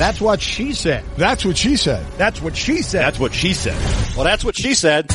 That's what she said. That's what she said. That's what she said. That's what she said. Well, that's what she said.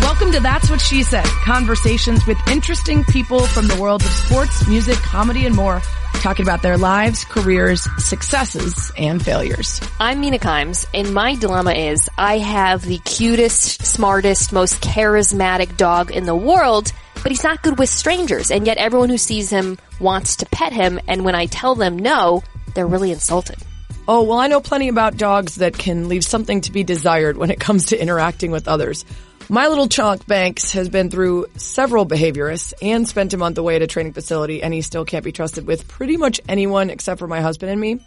Welcome to That's What She Said. Conversations with interesting people from the worlds of sports, music, comedy, and more, talking about their lives, careers, successes, and failures. I'm Mina Kimes, and my dilemma is I have the cutest, smartest, most charismatic dog in the world, but he's not good with strangers, and yet everyone who sees him wants to pet him, and when I tell them no, they're really insulted. Oh, well, I know plenty about dogs that can leave something to be desired when it comes to interacting with others. My little chunk Banks has been through several behaviorists and spent a month away at a training facility and he still can't be trusted with pretty much anyone except for my husband and me.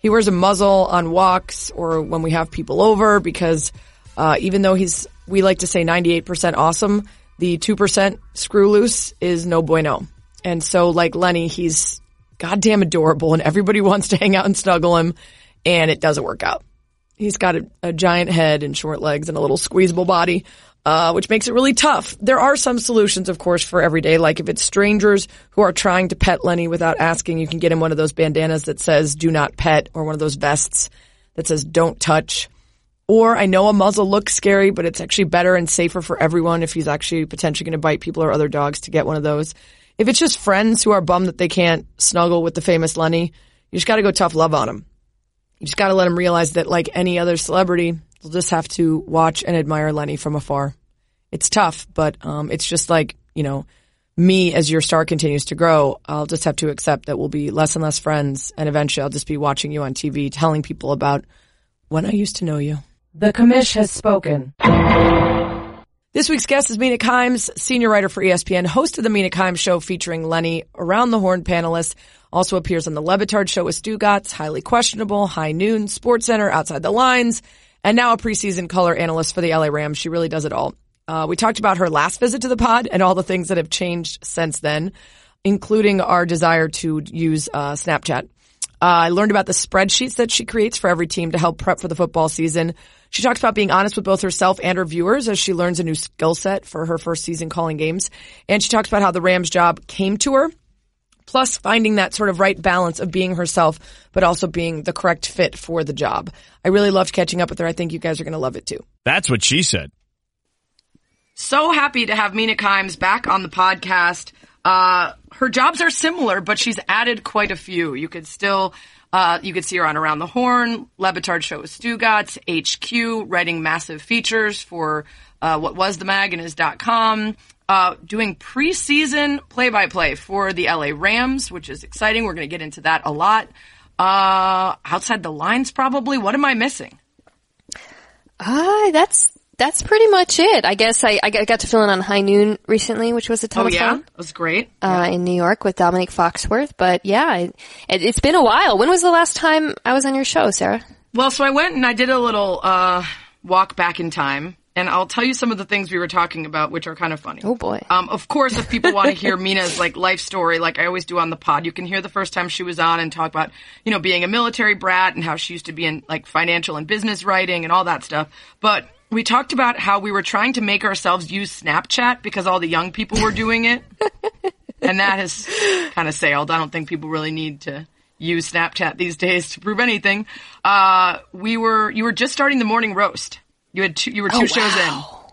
He wears a muzzle on walks or when we have people over because, uh, even though he's, we like to say 98% awesome, the 2% screw loose is no bueno. And so like Lenny, he's goddamn adorable and everybody wants to hang out and snuggle him and it doesn't work out. He's got a, a giant head and short legs and a little squeezable body uh, which makes it really tough. There are some solutions, of course, for every day. Like if it's strangers who are trying to pet Lenny without asking, you can get him one of those bandanas that says "Do not pet" or one of those vests that says "Don't touch." Or I know a muzzle looks scary, but it's actually better and safer for everyone if he's actually potentially going to bite people or other dogs to get one of those. If it's just friends who are bummed that they can't snuggle with the famous Lenny, you just got to go tough love on him. You just got to let him realize that, like any other celebrity, they'll just have to watch and admire Lenny from afar. It's tough, but um, it's just like you know, me as your star continues to grow. I'll just have to accept that we'll be less and less friends, and eventually I'll just be watching you on TV, telling people about when I used to know you. The commish has spoken. This week's guest is Mina Kimes, senior writer for ESPN, host of the Mina Kimes show featuring Lenny, Around the Horn panelist, also appears on the Le Batard show with Stugotz, Highly Questionable, High Noon, Sports Center, Outside the Lines, and now a preseason color analyst for the LA Rams. She really does it all. Uh, we talked about her last visit to the pod and all the things that have changed since then, including our desire to use uh, Snapchat. Uh, I learned about the spreadsheets that she creates for every team to help prep for the football season. She talks about being honest with both herself and her viewers as she learns a new skill set for her first season calling games. And she talks about how the Rams job came to her, plus finding that sort of right balance of being herself, but also being the correct fit for the job. I really loved catching up with her. I think you guys are going to love it too. That's what she said. So happy to have Mina Kimes back on the podcast. Uh, her jobs are similar, but she's added quite a few. You could still, uh, you could see her on Around the Horn, Le Batard Show with Stugotz, HQ, writing massive features for, uh, what was the mag and is.com, uh, doing preseason play-by-play for the LA Rams, which is exciting. We're going to get into that a lot. Uh, outside the lines, probably. What am I missing? Ah, that's that's pretty much it. I guess I, I got to fill in on High Noon recently, which was a ton Oh of yeah, fun that was great. uh, in New York with Domonique Foxworth. But yeah, it, it, it's been a while. When was the last time I was on your show, Sarah? Well, so I went and I did a little uh, walk back in time, and I'll tell you some of the things we were talking about, which are kind of funny. Oh boy. Um, of course, if people want to hear Mina's like life story, like I always do on the pod, you can hear the first time she was on and talk about, you know, being a military brat and how she used to be in like financial and business writing and all that stuff. But we talked about how we were trying to make ourselves use Snapchat because all the young people were doing it. and that has kind of sailed. I don't think people really need to use Snapchat these days to prove anything. Uh, we were, you were just starting the morning roast. You had two, you were two Oh, shows in. wow.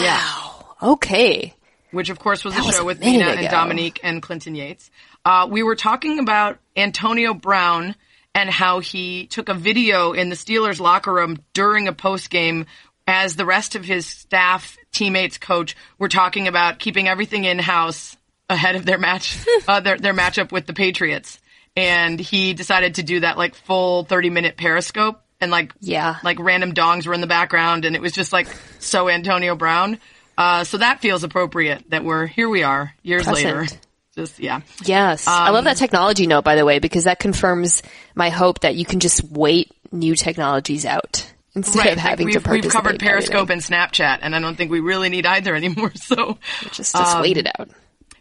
Wow. Okay. which of course was That a was show a with Nina Mina and. Domonique and Clinton Yates. Uh, we were talking about Antonio Brown and how he took a video in the Steelers locker room during a post game as the rest of his staff, teammates, coach were talking about keeping everything in house ahead of their match, uh, their, their matchup with the Patriots. And he decided to do that like full 30 minute periscope and like, Yeah. like random dongs were in the background and it was just like so Antonio Brown. Uh, so that feels appropriate that we're here we are years Present. later. Just, yeah. Yes. I Um, love that technology note, by the way, because that confirms my hope that you can just wait new technologies out instead Right. of like we've, to participate. we've covered Periscope and Snapchat and I don't think we really need either anymore. So Just, just um, wait it out.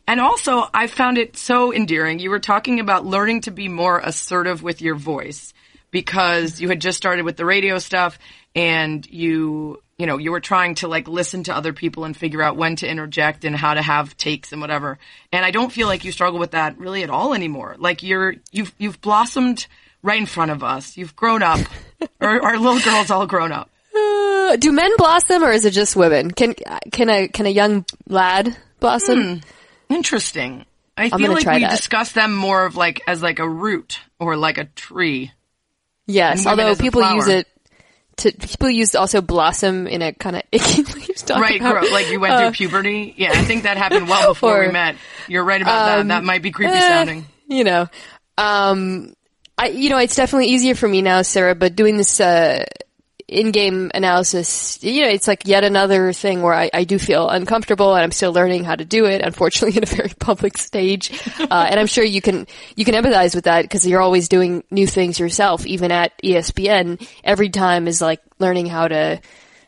And also, I found it so endearing. You were talking about learning to be more assertive with your voice because you had just started with the radio stuff and you you know, you were trying to like listen to other people and figure out when to interject and how to have takes and whatever. And I don't feel like you struggle with that really at all anymore. Like you're, you've, you've blossomed right in front of us. You've grown up. our, our little girl's all grown up. Uh, do men blossom or is it just women? Can, can a, can a young lad blossom? Interesting. I feel gonna like we that. discuss them more of like as like a root or like a tree. Yes, although people use it to, people use also blossom in a kind of icky way Right, about. grow- like you went Uh, through puberty. Yeah, I think that happened well before Or, we met. You're right about that. That might be creepy eh, sounding. You know, um, I, you know, it's definitely easier for me now, Sarah, but doing this, uh, in-game analysis, you know, it's like yet another thing where I, I do feel uncomfortable and I'm still learning how to do it, unfortunately, in a very public stage. Uh, and I'm sure you can, you can empathize with that because you're always doing new things yourself, even at ESPN. Every time is like learning how to,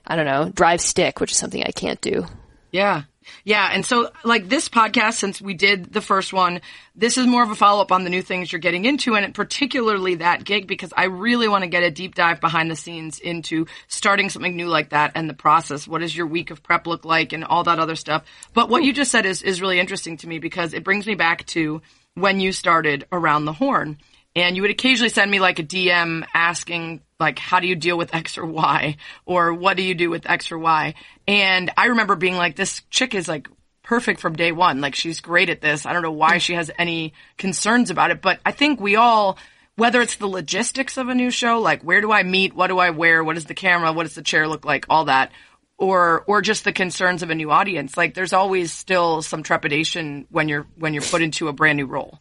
I don't know, drive stick, which is something I can't do. Yeah. Yeah. And so like this podcast, since we did the first one, this is more of a follow up on the new things you're getting into and particularly that gig because I really want to get a deep dive behind the scenes into starting something new like that and the process. What does your week of prep look like and all that other stuff? But what you just said is, is really interesting to me because it brings me back to when you started around the horn and you would occasionally send me like a DM asking like how do you deal with X or Y or what do you do with X or Y? And I remember being like this chick is like perfect from day one. Like she's great at this. I don't know why she has any concerns about it, but I think we all whether it's the logistics of a new show, like where do I meet, what do I wear, what is the camera, what does the chair look like, all that, or or just the concerns of a new audience. Like there's always still some trepidation when you're when you're put into a brand new role.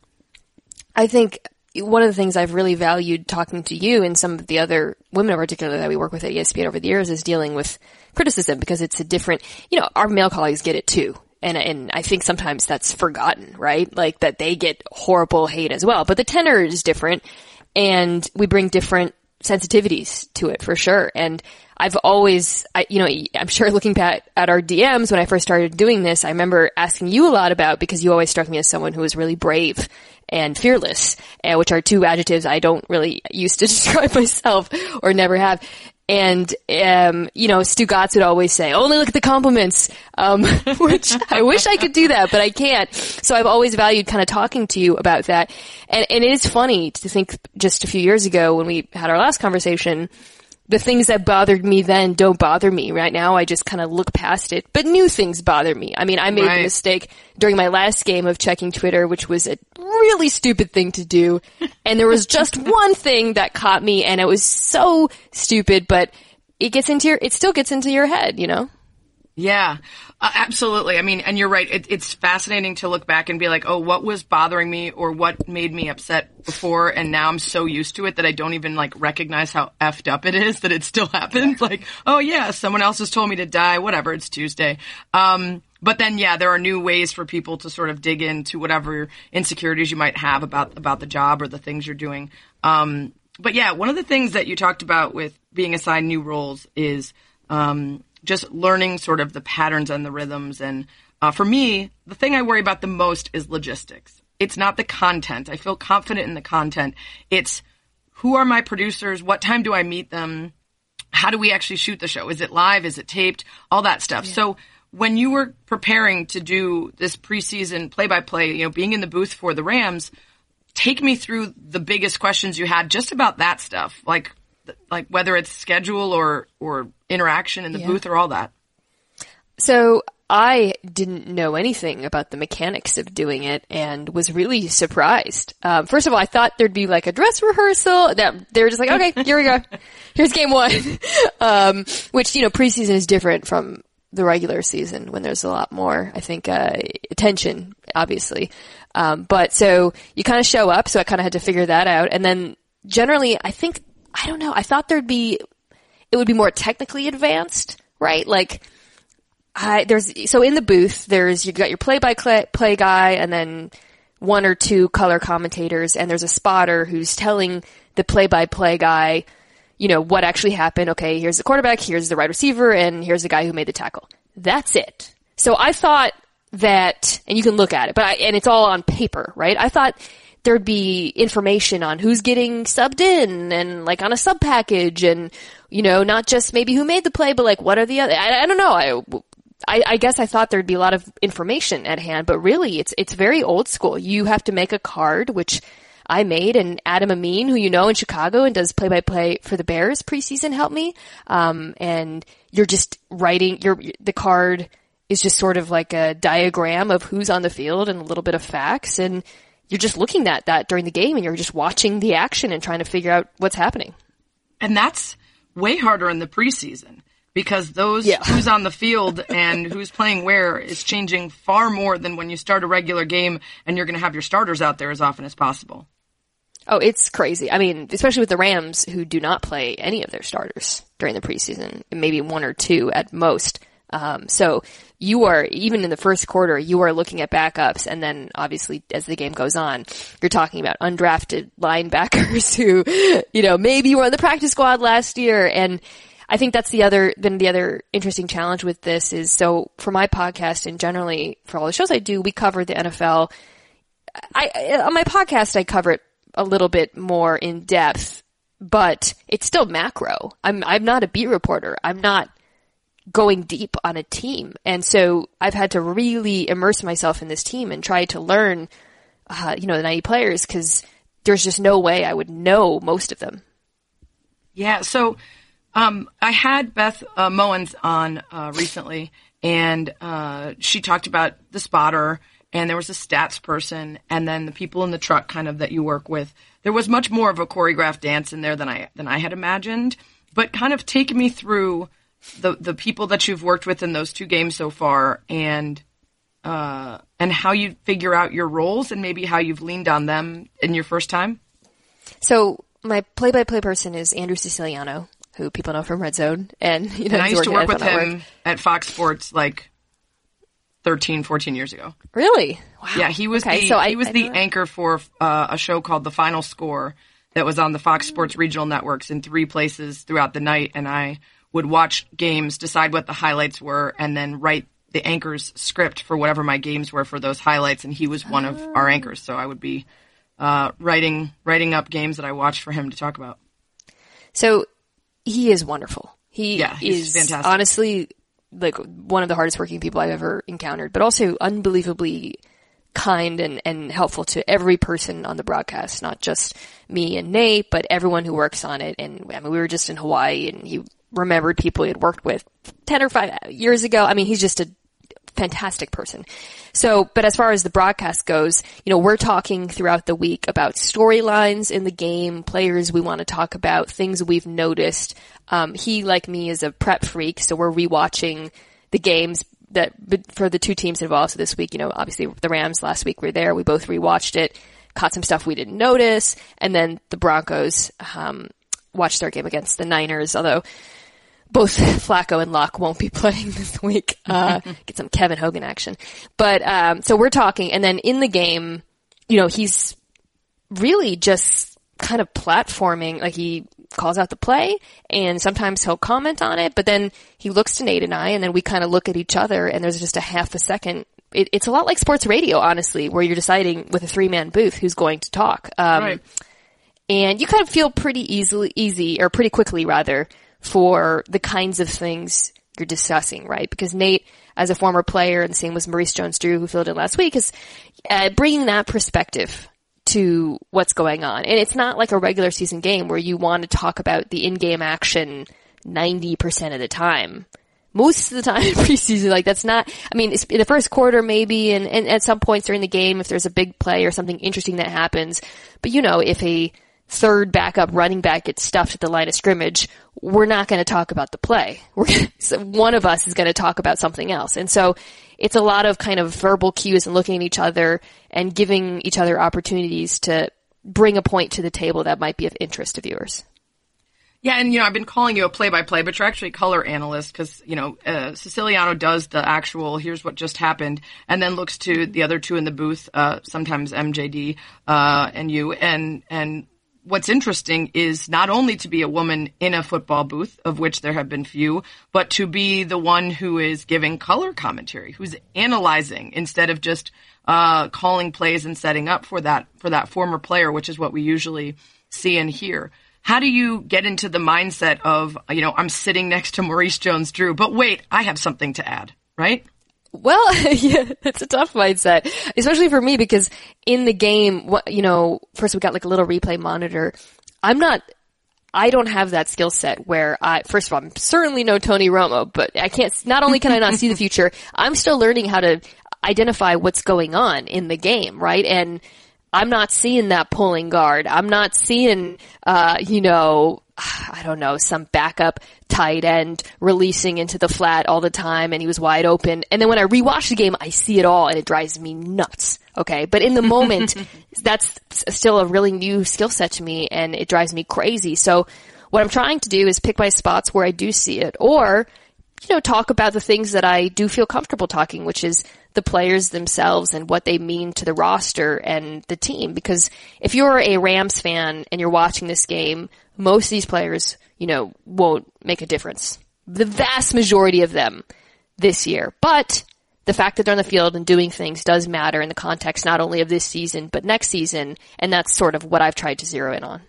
I think one of the things I've really valued talking to you and some of the other women in particular that we work with at ESPN over the years is dealing with criticism because it's a different, you know, our male colleagues get it too. And, and I think sometimes that's forgotten, right? Like that they get horrible hate as well, but the tenor is different and we bring different sensitivities to it for sure. And I've always, I, you know, I'm sure looking back at our DMs when I first started doing this, I remember asking you a lot about because you always struck me as someone who was really brave and fearless, uh, which are two adjectives I don't really use to describe myself or never have. And, um, you know, Stugotz would always say, only look at the compliments, um, which I wish I could do that, but I can't. So I've always valued kind of talking to you about that. And, and it is funny to think just a few years ago when we had our last conversation, the things that bothered me then don't bother me right now. I just kind of look past it, but new things bother me. I mean, I made the mistake during my last game of checking Twitter, which was a really stupid thing to do. And there was just one thing that caught me and it was so stupid, but it gets into your, it still gets into your head, you know? Yeah, uh, absolutely. I mean, and you're right. It, it's fascinating to look back and be like, oh, what was bothering me or what made me upset before, and now I'm so used to it that I don't even like recognize how effed up it is that it still happens. Like, oh yeah, someone else has told me to die. Whatever, it's Tuesday. Um, but then, yeah, there are new ways for people to sort of dig into whatever insecurities you might have about about the job or the things you're doing. Um, but yeah, one of the things that you talked about with being assigned new roles is um, just learning sort of the patterns and the rhythms. And uh, for me, the thing I worry about the most is logistics. It's not the content. I feel confident in the content. It's who are my producers? What time do I meet them? How do we actually shoot the show? Is it live? Is it taped? All that stuff. So when you were preparing to do this preseason play by play, you know, being in the booth for the Rams, take me through the biggest questions you had just about that stuff. Like, like whether it's schedule or, or interaction in the booth or all that. So I didn't know anything about the mechanics of doing it and was really surprised. Um, first of all, I thought there'd be like a dress rehearsal. That they were just like, okay, here we go. Here's game one. um, which you know, preseason is different from the regular season when there's a lot more, I think, uh, attention, obviously. Um, but so you kind of show up, so I kind of had to figure that out. And then generally, I think, I don't know, I thought there'd be, it would be more technically advanced, right? Like, I, there's, so in the booth, there's, you got your play-by-play guy and then one or two color commentators and there's a spotter who's telling the play-by-play guy, you know, what actually happened. Okay, here's the quarterback, here's the wide receiver, and here's the guy who made the tackle. That's it. So I thought that, and you can look at it, but I, and it's all on paper, right? I thought there'd be information on who's getting subbed in and like on a sub package and, you know, not just maybe who made the play, but like what are the other, I, I don't know. I, I, I guess I thought there'd be a lot of information at hand, but really it's, it's very old school. You have to make a card, which I made and Adam Amin, who you know in Chicago and does play by play for the Bears preseason helped me. Um, and you're just writing your, the card is just sort of like a diagram of who's on the field and a little bit of facts and you're just looking at that during the game and you're just watching the action and trying to figure out what's happening. And that's way harder in the preseason because those Yeah. who's on the field and who's playing where is changing far more than when you start a regular game and you're going to have your starters out there as often as possible. Oh, it's crazy. I mean, especially with the Rams who do not play any of their starters during the preseason, maybe one or two at most. Um, so you are, even in the first quarter, you are looking at backups and then obviously as the game goes on, you're talking about undrafted linebackers who, you know, maybe were on the practice squad last year and I think that's the other, then the other interesting challenge with this is so for my podcast and generally for all the shows I do, we cover the NFL I, I- on my podcast, I cover it a little bit more in depth, but it's still macro. I'm, I'm not a beat reporter. I'm not going deep on a team. And so I've had to really immerse myself in this team and try to learn, uh, you know, the 90 players because there's just no way I would know most of them. Yeah. So, um, I had Beth uh, Mowins on uh, recently, and uh, she talked about the spotter, and there was a stats person, and then the people in the truck, kind of that you work with. There was much more of a choreographed dance in there than I than I had imagined. But kind of take me through the the people that you've worked with in those two games so far, and uh, and how you figure out your roles, and maybe how you've leaned on them in your first time. So my play-by-play person is Andrew Siciliano, who people know from Red Zone. And, you know, And I used to work with him Network. at Fox Sports like 13, 14 years ago. Really? Wow. Yeah, he was Okay, the so I- he was I the anchor for uh, a show called The Final Score that was on the Fox Sports regional networks in three places throughout the night, and I would watch games, decide what the highlights were, and then write the anchor's script for whatever my games were for those highlights. And he was one of our anchors, so I would be uh, writing writing up games that I watched for him to talk about. So he is wonderful. He Yeah, he's is fantastic. honestly like one of the hardest working people I've ever encountered, but also unbelievably kind and, and helpful to every person on the broadcast, not just me and Nate, but everyone who works on it. And I mean, we were just in Hawaii and he remembered people he had worked with 10 or 5 years ago. I mean, he's just a fantastic person. So, but as far as the broadcast goes, you know, we're talking throughout the week about storylines in the game, players we want to talk about, things we've noticed. Um, he, like me, is a prep freak, so we're rewatching the games that for the two teams involved. So this week, you know, obviously the Rams last week were there. We both rewatched it, caught some stuff we didn't notice, and then the Broncos um, watched their game against the Niners. Although both Flacco and Lock won't be playing this week. Uh, get some Kevin Hogan action. But, um, so we're talking and then in the game, you know, he's really just kind of platforming, like he calls out the play and sometimes he'll comment on it, but then he looks to Nate and I and then we kind of look at each other and there's just a half a second. It, it's a lot like sports radio, honestly, where you're deciding with a three man booth who's going to talk. Um, Right. and you kind of feel pretty easily, easy, or pretty quickly rather, for the kinds of things you're discussing, right? Because Nate, as a former player, and the same was Maurice Jones-Drew, who filled in last week, is uh, bringing that perspective to what's going on. And it's not like a regular season game where you want to talk about the in-game action 90% of the time. Most of the time in preseason, like that's not, I mean, in the first quarter maybe, and, and at some points during the game, if there's a big play or something interesting that happens. But you know, if a third backup running back gets stuffed at the line of scrimmage, we're not going to talk about the play. Gonna, so one of us is going to talk about something else. And so it's a lot of kind of verbal cues and looking at each other and giving each other opportunities to bring a point to the table that might be of interest to viewers. Yeah, and you know, I've been calling you a play-by-play, but you're actually color analyst because you know uh, Siciliano does the actual. Here's what just happened, and then looks to the other two in the booth, uh, sometimes MJD uh, and you, and and what's interesting is not only to be a woman in a football booth, of which there have been few, but to be the one who is giving color commentary, who's analyzing instead of just uh, calling plays and setting up for that for that former player, which is what we usually see and hear. How do you get into the mindset of, you know, I'm sitting next to Maurice Jones-Drew, but wait, I have something to add, right? Well, yeah, it's a tough mindset, especially for me because in the game, what, you know, first we got like a little replay monitor. I'm not, I don't have that skill set where I, first of all, I'm certainly no Tony Romo, but I can't, not only can I not see the future, I'm still learning how to identify what's going on in the game, right? And I'm not seeing that pulling guard. I'm not seeing, uh, you know, I don't know, some backup tight end releasing into the flat all the time and he was wide open. And then when I rewatch the game, I see it all and it drives me nuts. Okay. But in the moment, that's still a really new skill set to me and it drives me crazy. So what I'm trying to do is pick my spots where I do see it or, you know, talk about the things that I do feel comfortable talking, which is the players themselves and what they mean to the roster and the team. Because if you're a Rams fan and you're watching this game, most of these players, you know, won't make a difference. The vast majority of them this year. But the fact that they're on the field and doing things does matter in the context not only of this season, but next season. And that's sort of what I've tried to zero in on.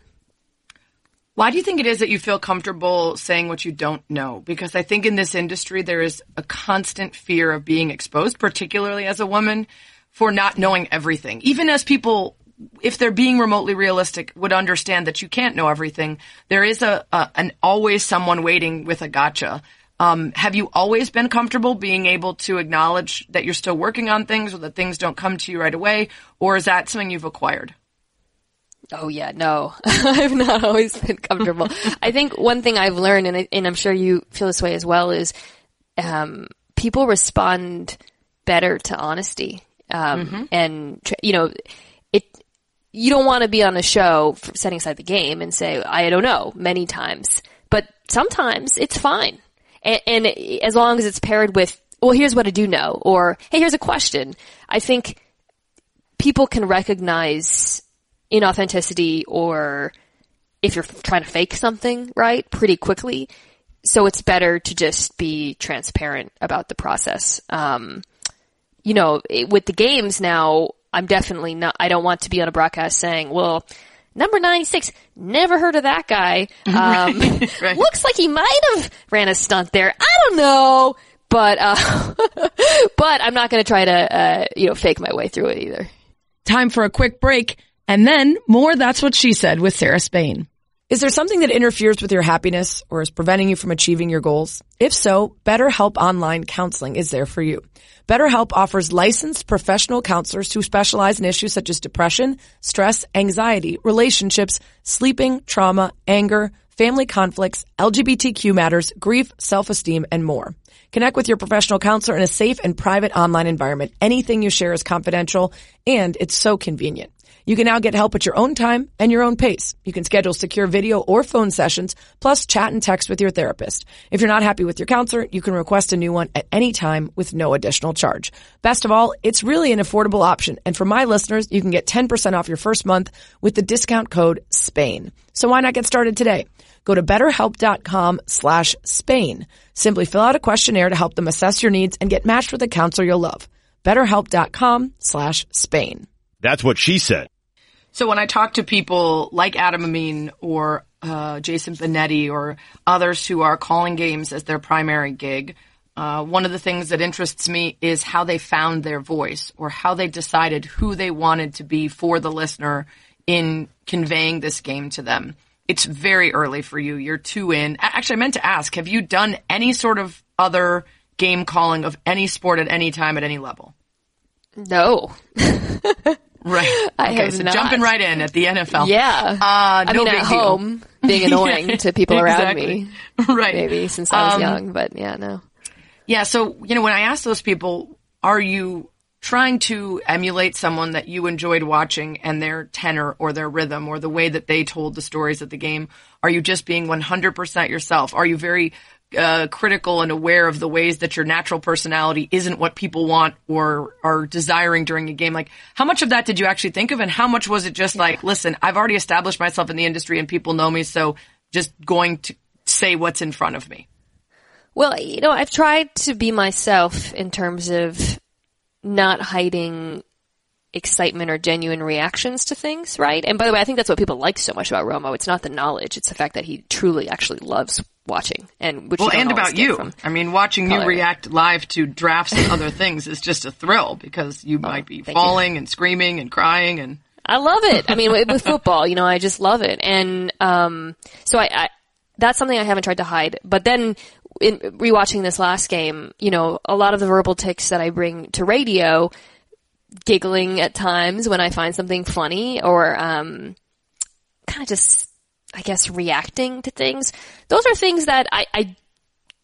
Why do you think it is that you feel comfortable saying what you don't know? Because I think in this industry there is a constant fear of being exposed, particularly as a woman, for not knowing everything. Even as people, if they're being remotely realistic, would understand that you can't know everything. There is a, a an always someone waiting with a gotcha. Um, have you always been comfortable being able to acknowledge that you're still working on things or that things don't come to you right away, or is that something you've acquired? Oh yeah, no, I've not always been comfortable. I think one thing I've learned, and, I, and I'm sure you feel this way as well, is um, people respond better to honesty. Um, mm-hmm. and you know, it, you don't want to be on a show setting aside the game and say, I don't know many times, but sometimes it's fine. And, and as long as it's paired with, well, here's what I do know, or hey, here's a question. I think people can recognize inauthenticity or if you're trying to fake something, right, pretty quickly. So it's better to just be transparent about the process. Um, you know, it, with the games now, I'm definitely not, I don't want to be on a broadcast saying, well, number 96, never heard of that guy. Um, right, right. looks like he might have ran a stunt there. I don't know. But, uh, but I'm not going to try to, uh, you know, fake my way through it either. Time for a quick break. And then more That's What She Said with Sarah Spain. Is there something that interferes with your happiness or is preventing you from achieving your goals? If so, BetterHelp Online Counseling is there for you. BetterHelp offers licensed professional counselors who specialize in issues such as depression, stress, anxiety, relationships, sleeping, trauma, anger, family conflicts, LGBTQ matters, grief, self-esteem, and more. Connect with your professional counselor in a safe and private online environment. Anything you share is confidential and it's so convenient. You can now get help at your own time and your own pace. You can schedule secure video or phone sessions, plus chat and text with your therapist. If you're not happy with your counselor, you can request a new one at any time with no additional charge. Best of all, it's really an affordable option. And for my listeners, you can get 10% off your first month with the discount code SPAIN. So why not get started today? Go to betterhelp.com slash Spain. Simply fill out a questionnaire to help them assess your needs and get matched with a counselor you'll love. betterhelp.com slash Spain. That's what she said. So when I talk to people like Adam Amin or uh, Jason Benetti or others who are calling games as their primary gig, uh, one of the things that interests me is how they found their voice or how they decided who they wanted to be for the listener in conveying this game to them. It's very early for you. You're two in. Actually, I meant to ask, have you done any sort of other game calling of any sport at any time at any level? No. Right. I okay, so not. jumping right in at the NFL. Yeah. Uh, no I mean, at home, being annoying yeah, to people around me. Right. Maybe since I was um, young, but yeah, no. Yeah. So, you know, when I ask those people, are you trying to emulate someone that you enjoyed watching and their tenor or their rhythm or the way that they told the stories of the game? Are you just being 100% yourself? Are you very uh, critical and aware of the ways that your natural personality isn't what people want or are desiring during a game. Like, how much of that did you actually think of, and how much was it just like, listen, I've already established myself in the industry and people know me, so just going to say what's in front of me? Well, you know, I've tried to be myself in terms of not hiding excitement or genuine reactions to things, right? And by the way, I think that's what people like so much about Romo. It's not the knowledge; it's the fact that he truly actually loves watching and which well, you and about you. From I mean, watching color. you react live to drafts and other things is just a thrill because you might be falling and screaming and crying and. I love it. I mean, with- football, you know, I just love it. And, um, so I, I, that's something I haven't tried to hide. But then in rewatching this last game, you know, a lot of the verbal tics that I bring to radio, giggling at times when I find something funny or, um, kind of just, I guess, reacting to things. Those are things that I, I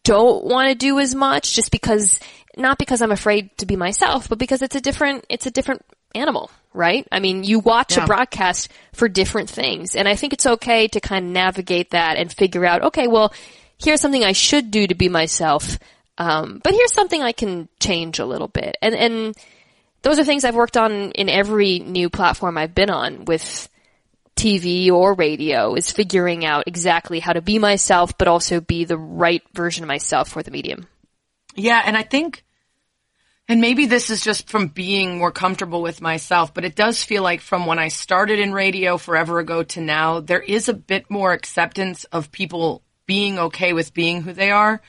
don't want to do as much just because, not because I'm afraid to be myself, but because it's a different, it's a different animal, right? I mean, you watch Yeah. a broadcast for different things. And I think it's okay to kind of navigate that and figure out, okay, well, here's something I should do to be myself. Um, but here's something I can change a little bit. And, and those are things I've worked on in every new platform I've been on with TV or radio is figuring out exactly how to be myself, but also be the right version of myself for the medium. Yeah, and I think, and maybe this is just from being more comfortable with myself, but it does feel like from when I started in radio forever ago to now, there is a bit more acceptance of people being okay with being who they are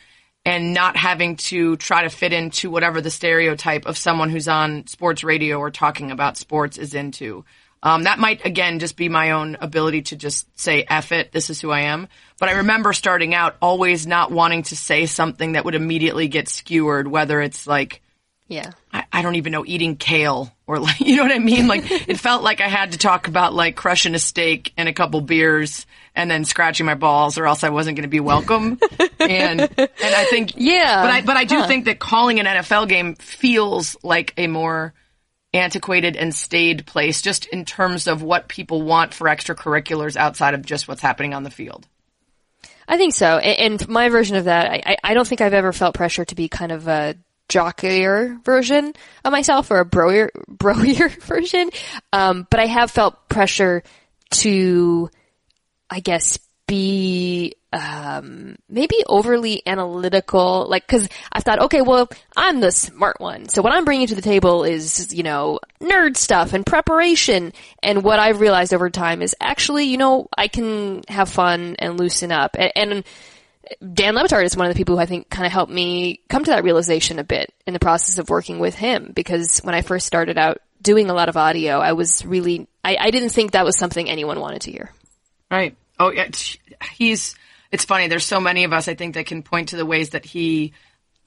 and not having to try to fit into whatever the stereotype of someone who's on sports radio or talking about sports is into. Um, that might again just be my own ability to just say "eff it, this is who I am. But I remember starting out always not wanting to say something that would immediately get skewered, whether it's like, Yeah. I, I don't even know, eating kale or like, you know what I mean? Like it felt like I had to talk about like crushing a steak and a couple beers and then scratching my balls or else I wasn't going to be welcome. and, and I think, Yeah. but I, but I do Huh. think that calling an NFL game feels like a more antiquated and staid place just in terms of what people want for extracurriculars outside of just what's happening on the field. I think so. And my version of that, I, I- don't think I've ever felt pressure to be kind of a jockier version of myself or a broier, broier version. Um, but I have felt pressure to, I guess, be, um, maybe overly analytical, like, cause I thought, okay, well, I'm the smart one. So what I'm bringing to the table is, you know, nerd stuff and preparation. And what I've realized over time is actually, you know, I can have fun and loosen up. And, and Dan Le Batard is one of the people who I think kind of helped me come to that realization a bit in the process of working with him. Because when I first started out doing a lot of audio, I was really, I, I didn't think that was something anyone wanted to hear. Right. Oh, yeah. He's, it's funny. There's so many of us, I think, that can point to the ways that he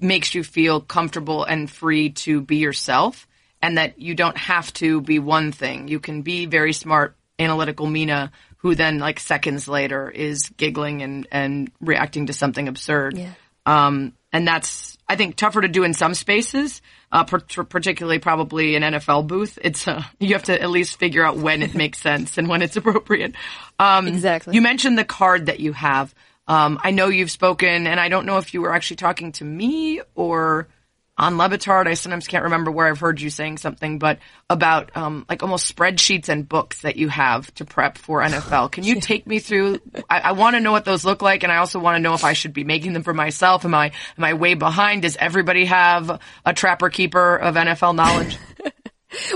makes you feel comfortable and free to be yourself and that you don't have to be one thing. You can be very smart, analytical Mina who then like seconds later is giggling and, and reacting to something absurd. Yeah. Um, and that's, I think, tougher to do in some spaces, uh, per- particularly probably an NFL booth. It's, uh, you have to at least figure out when it makes sense and when it's appropriate. Um, Exactly. You mentioned the card that you have. Um, I know you've spoken, and I don't know if you were actually talking to me or on Le Batard. I sometimes can't remember where I've heard you saying something, but about um, like almost spreadsheets and books that you have to prep for NFL. Can you take me through? I, I want to know what those look like, and I also want to know if I should be making them for myself. Am I am I way behind? Does everybody have a trapper keeper of NFL knowledge?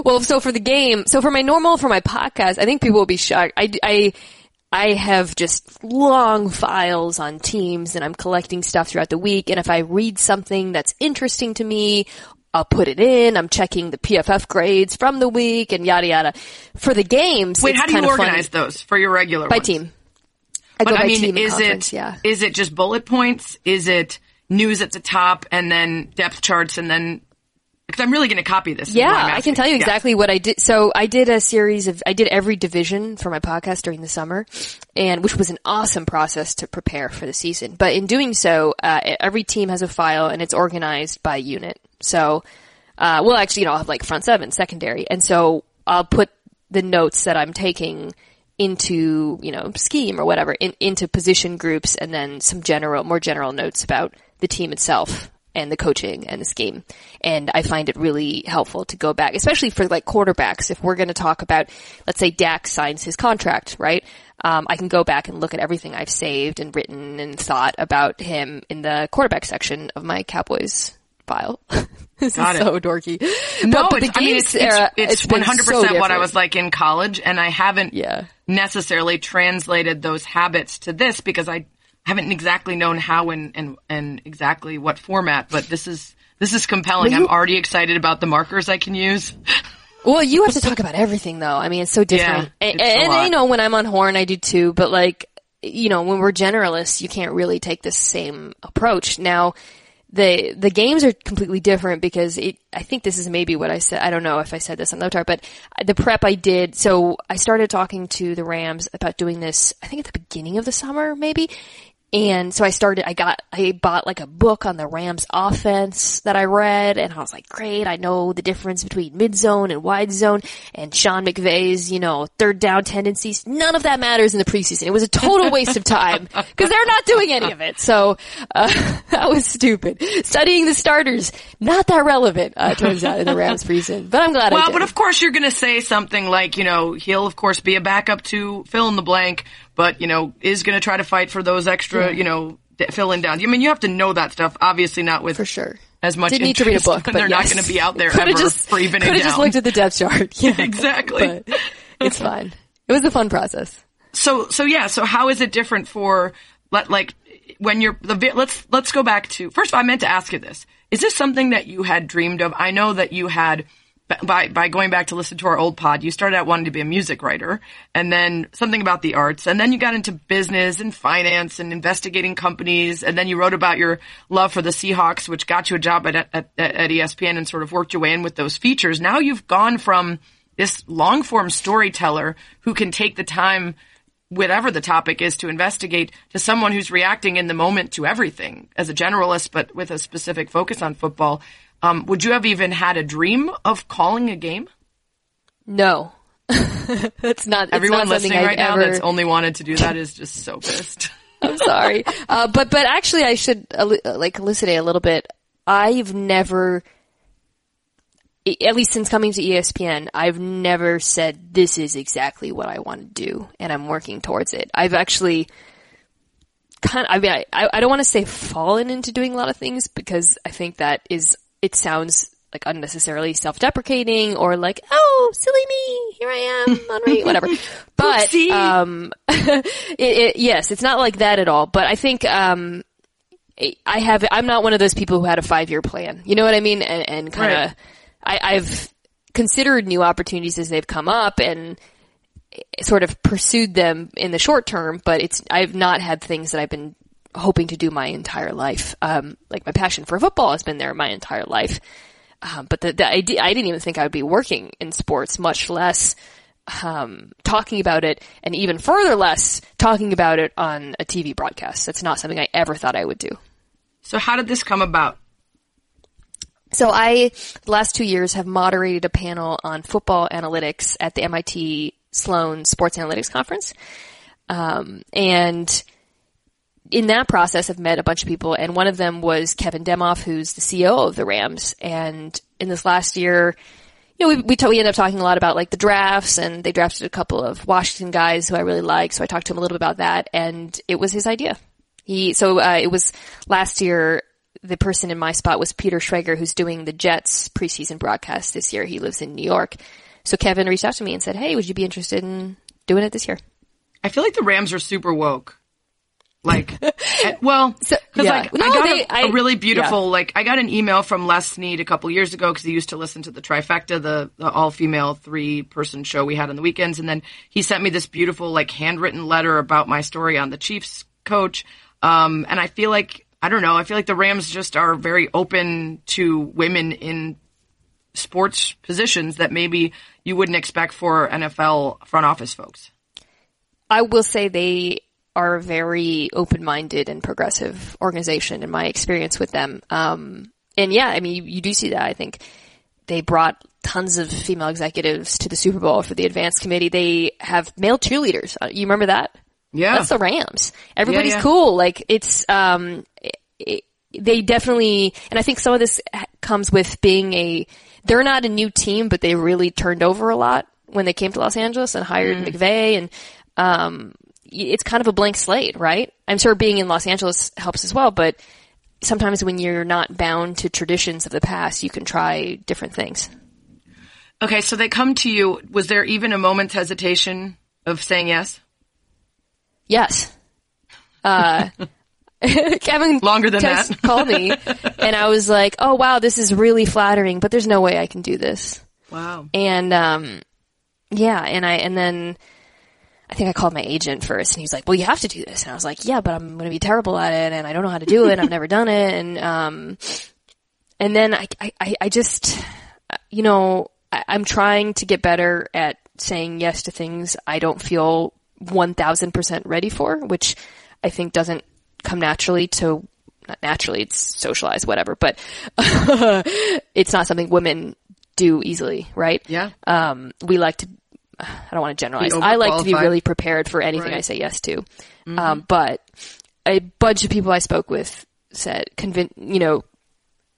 Well, so for the game, so for my normal, for my podcast, I think people will be shocked. I, I, I have just long files on teams and I'm collecting stuff throughout the week. And if I read something that's interesting to me, I'll put it in. I'm checking the PFF grades from the week and yada yada. For the games, Wait, how do you of funny. organize those for your regular By ones? team. I But I mean, is it yeah. is it just bullet points? Is it news at the top and then depth charts and then? Because I'm really going to copy this. Yeah, I'm can tell you Yeah. exactly what I did. So I did a series of, I did every division for my podcast during the summer, and which was an awesome process to prepare for the season. But in doing so, uh, every team has a file and it's organized by unit. So, uh, well, actually, you know, I'll have like front seven, secondary, and so I'll put the notes that I'm taking into, you know, scheme or whatever, in, into position groups and then some general, more general notes about the team itself and the coaching and the scheme. And I find it really helpful to go back, especially for like quarterbacks. If we're going to talk about, let's say Dak signs his contract, right? Um, I can go back and look at everything I've saved and written and thought about him in the quarterback section of my Cowboys file. this Got is it. so dorky. No, but, but it's, the I mean, it's, it's, era, it's been 100% so what I was like in college, and I haven't Yeah. necessarily translated those habits to this because I haven't exactly known how and, and, and exactly what format, but this is, this is compelling. You- I'm already excited about the markers I can use. Well, you have to talk about everything though. I mean, it's so different. Yeah, and it's and, lot. you know, when I'm on horn, I do too, but like, you know, when we're generalists, you can't really take the same approach. Now, the, the games are completely different because it, I think this is maybe what I said. I don't know if I said this on the chart, but the prep I did, so I started talking to the Rams about doing this, I think at the beginning of the summer, maybe. And so I started, I got, I bought like a book on the Rams offense that I read and I was like, great, I know the difference between mid zone and wide zone and Sean McVay's, you know, third down tendencies. None of that matters in the preseason. It was a total waste of time because they're not doing any of it. So, uh, that was stupid. Studying the starters, not that relevant, uh, turns out in the Rams preseason, but I'm glad I Well, did. but of course you're going to say something like, you know, he'll of course be a backup to fill in the blank, but you know, is going to try to fight for those extra, you know, d- fill in downs. I mean, you have to know that stuff. Obviously, not with For sure. as much Didn't need to read a book, but they're not going to be out there ever just, for even Could have just looked at the depth chart. Yeah. Exactly. But it's fine. It was a fun process. So, so yeah. So, how is it different for let like when you're the let's let's go back to first. of all, I meant to ask you this: Is this something that you had dreamed of? I know that you had by by going back to listen to our old pod. You started out wanting to be a music writer, and then something about the arts, and then you got into business and finance and investigating companies, and then you wrote about your love for the Seahawks, which got you a job at at, at ESPN and sort of worked your way in with those features. Now you've gone from this long form storyteller who can take the time whatever the topic is to investigate to someone who's reacting in the moment to everything as a generalist, but with a specific focus on football. Um, would you have even had a dream of calling a game? No. it's not. Everyone not listening I've right now ever, that's only wanted to do that is just so pissed. I'm sorry. Uh, but, but actually I should, elu- like, elucidate a little bit. I've never, at least since coming to ESPN, I've never said this is exactly what I want to do and I'm working towards it. I've actually kind of, I mean, I, I don't want to say fallen into doing a lot of things because I think that is, it sounds like unnecessarily self-deprecating or like, oh, silly me, here I am, Henri, whatever. But, um, it, it, yes, it's not like that at all. But I think, um, I have, I'm not one of those people who had a five year plan. You know what I mean? And, and kind of, Right. I, I've considered new opportunities as they've come up and sort of pursued them in the short term, but it's, I've not had things that I've been hoping to do my entire life. Um, like my passion for football has been there my entire life. Um, but the, the idea, I didn't even think I would be working in sports, much less, um, talking about it, and even further less talking about it on a TV broadcast. That's not something I ever thought I would do. So how did this come about? So I, the last two years, have moderated a panel on football analytics at the MIT Sloan Sports Analytics Conference. Um, and in that process, I've met a bunch of people, and one of them was Kevin Demoff, who's the CEO of the Rams. And in this last year, you know, we we, ta- we ended up talking a lot about like the drafts, and they drafted a couple of Washington guys who I really like. So I talked to him a little bit about that, and it was his idea. He so uh, it was last year. The person in my spot was Peter Schrager, who's doing the Jets preseason broadcast this year. He lives in New York. So Kevin reached out to me and said, "Hey, would you be interested in doing it this year?" I feel like the Rams are super woke. Like, eh, well, because yeah. like No, I got they- a, I- a really beautiful, yeah. like I got an email from Les Snead a couple years ago because he used to listen to the Trifecta, the, the all female three person show we had on the weekends, and then he sent me this beautiful like handwritten letter about my story on the Chiefs coach. Um, and I feel like I don't know, I feel like the Rams just are very open to women in sports positions that maybe you wouldn't expect for NFL front office folks. I will say they are a very open-minded and progressive organization in my experience with them. Um, and yeah, I mean, you, you do see that. I think they brought tons of female executives to the Super Bowl for the advance committee. They have male cheerleaders. Uh, You remember that? Yeah. That's the Rams. Everybody's yeah. cool. Like it's, um, it, they definitely, and I think some of this comes with being a, they're not a new team, but they really turned over a lot when they came to Los Angeles and hired McVay and, um, it's kind of a blank slate, right? I'm sure being in Los Angeles helps as well, but sometimes when you're not bound to traditions of the past, you can try different things. Okay, so they come to you. Was there even a moment's hesitation of saying yes? Yes. Uh, Kevin Longer than that. called me and I was like, oh wow, this is really flattering, but there's no way I can do this. Wow. And, um, yeah, and I, and then I think I called my agent first and he was like, well, you have to do this. And I was like, yeah, but I'm going to be terrible at it and I don't know how to do it. I've never done it. And, um, and then I, I, I just, you know, I, I'm trying to get better at saying yes to things I don't feel 1000% ready for, which I think doesn't come naturally to, not naturally, it's socialized, whatever, but it's not something women do easily, right? Yeah. Um, we like to, I don't want to generalize. I like to be really prepared for anything Right. Mm-hmm. I say yes to. Um, but a bunch of people I spoke with said, convin- you know,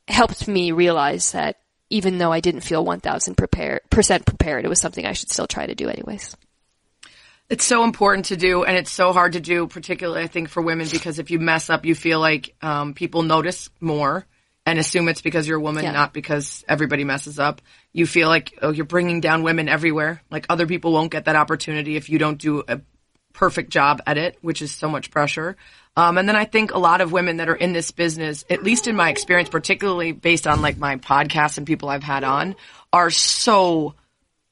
helped me realize that even though I didn't feel 1000 prepared, percent prepared, it was something I should still try to do anyways. It's so important to do, and it's so hard to do, particularly I think for women, because if you mess up, you feel like um, people notice more and assume it's because you're a woman, Yeah. not because everybody messes up. You feel like oh, you're bringing down women everywhere. Like other people won't get that opportunity if you don't do a perfect job at it, which is so much pressure. Um, and then I think a lot of women that are in this business, at least in my experience, particularly based on like my podcast and people I've had on, are so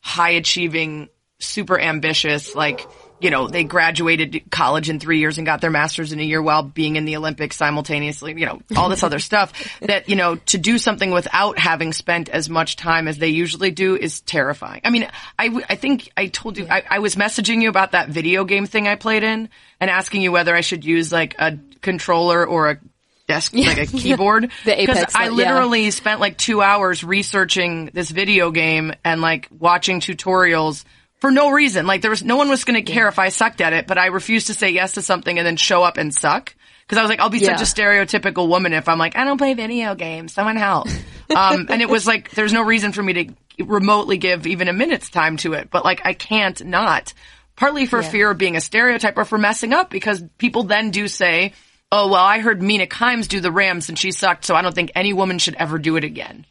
high achieving, super ambitious, like, you know, they graduated college in three years and got their master's in a year while being in the Olympics simultaneously, you know, all this other stuff that, you know, to do something without having spent as much time as they usually do is terrifying. I mean, I, w- I think I told you, I, I was messaging you about that video game thing I played in and asking you whether I should use like a controller or a desk, like a keyboard. The Apex, I yeah. literally spent like two hours researching this video game and like watching tutorials for no reason. Like there was no one was going to care if I sucked at it, but I refused to say yes to something and then show up and suck. Cause I was like, I'll be Yeah. such a stereotypical woman if I'm like, I don't play video games. Someone help. um, and it was like, there's no reason for me to remotely give even a minute's time to it, but like I can't not. Partly for fear of being a stereotype or for messing up because people then do say, oh, well, I heard Mina Kimes do the Rams and she sucked, so I don't think any woman should ever do it again.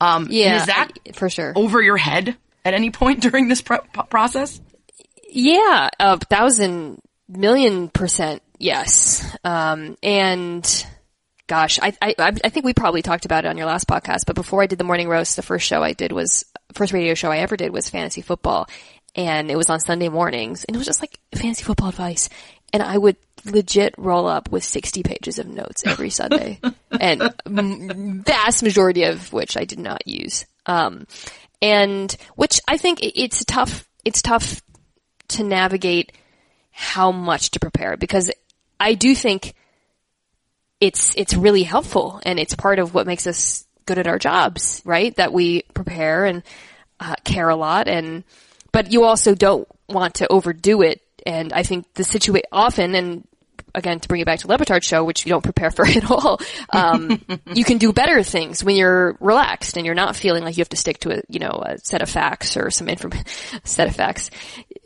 Um, Yeah, is that I- for sure. over your head at any point during this pro- process? Yeah, a thousand million percent yes. Um, and gosh, I, I I think we probably talked about it on your last podcast. But before I did the morning roast, the first show I did was first radio show I ever did was fantasy football, and it was on Sunday mornings, and it was just like fantasy football advice. And I would legit roll up with 60 pages of notes every Sunday, and vast majority of which I did not use. Um, and which I think it's tough. It's tough to navigate how much to prepare because I do think it's it's really helpful and it's part of what makes us good at our jobs, right? That we prepare and uh, care a lot and but you also don't want to overdo it and I think the situation often and again to bring it back to Le Batard show which you don't prepare for at all um, you can do better things when you're relaxed and you're not feeling like you have to stick to a you know a set of facts or some inform set of facts.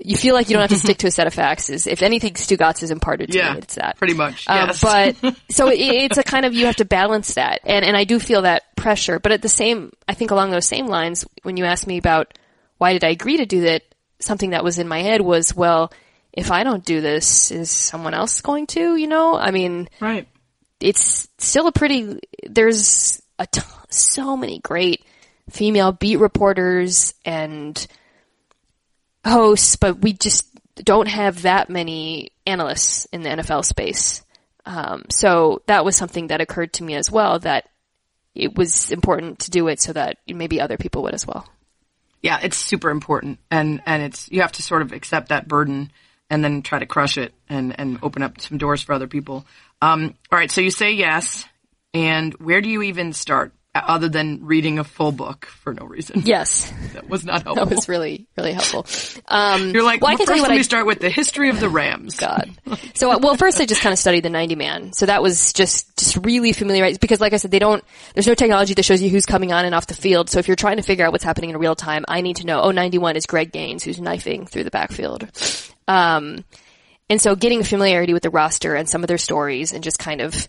You feel like you don't have to stick to a set of facts is if anything Stugotz has imparted to Yeah, me it's that. pretty much, um, yes. but so it, it's a kind of you have to balance that. And and I do feel that pressure but at the same I think along those same lines when you asked me about why did I agree to do that something that was in my head was well if I don't do this is someone else going to you know? I mean Right. it's still a pretty there's a so many great female beat reporters and hosts but we just don't have that many analysts in the NFL space. Um, so that was something that occurred to me as well that it was important to do it so that maybe other people would as well. Yeah, it's super important, and and it's you have to sort of accept that burden and then try to crush it and and open up some doors for other people. Um, all right, so you say yes, and where do you even start? other than reading a full book for no reason. Yes, that was not helpful. that was really really helpful. Um, You're like, well, well, I can first tell you let I me start with the history of the Rams. God. So, uh, well, first I just kind of studied the 90 man. So that was just, just really familiar, because like I said, they don't, there's no technology that shows you who's coming on and off the field. So if you're trying to figure out what's happening in real time, I need to know, oh, 91 is Greg Gaines who's knifing through the backfield. Um, and so getting familiarity with the roster and some of their stories and just kind of,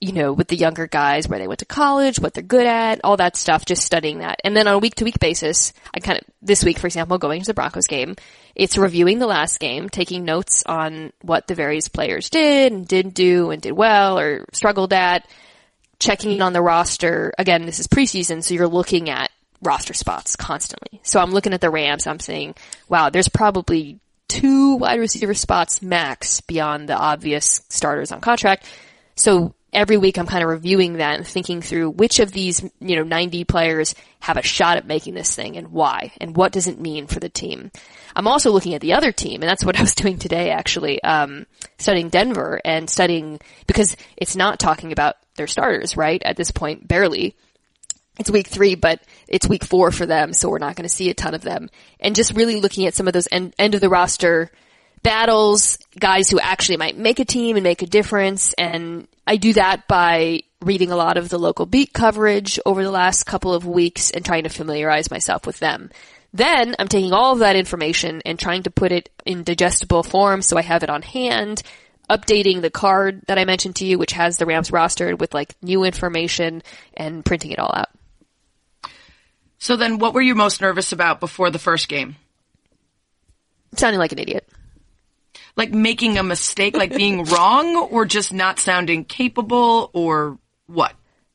you know, with the younger guys, where they went to college, what they're good at, all that stuff, just studying that. And then on a week to week basis, I kind of, this week, for example, going to the Broncos game, it's reviewing the last game, taking notes on what the various players did and didn't do and did well or struggled at, checking in on the roster. Again, this is preseason, so you're looking at roster spots constantly. So I'm looking at the Rams, I'm saying, wow, there's probably two wide receiver spots max beyond the obvious starters on contract. So every week I'm kind of reviewing that and thinking through which of these, you know, 90 players have a shot at making this thing and why and what does it mean for the team. I'm also looking at the other team and that's what I was doing today actually, um, studying Denver and studying because it's not talking about their starters, right? At this point, barely. It's week three, but it's week four for them, so we're not going to see a ton of them. And just really looking at some of those end, end of the roster battles, guys who actually might make a team and make a difference. And I do that by reading a lot of the local beat coverage over the last couple of weeks and trying to familiarize myself with them. Then I'm taking all of that information and trying to put it in digestible form so I have it on hand, updating the card that I mentioned to you, which has the Rams rostered with like new information and printing it all out. So then what were you most nervous about before the first game? Sounding like an idiot. Like making a mistake, like being wrong or just not sounding capable or what?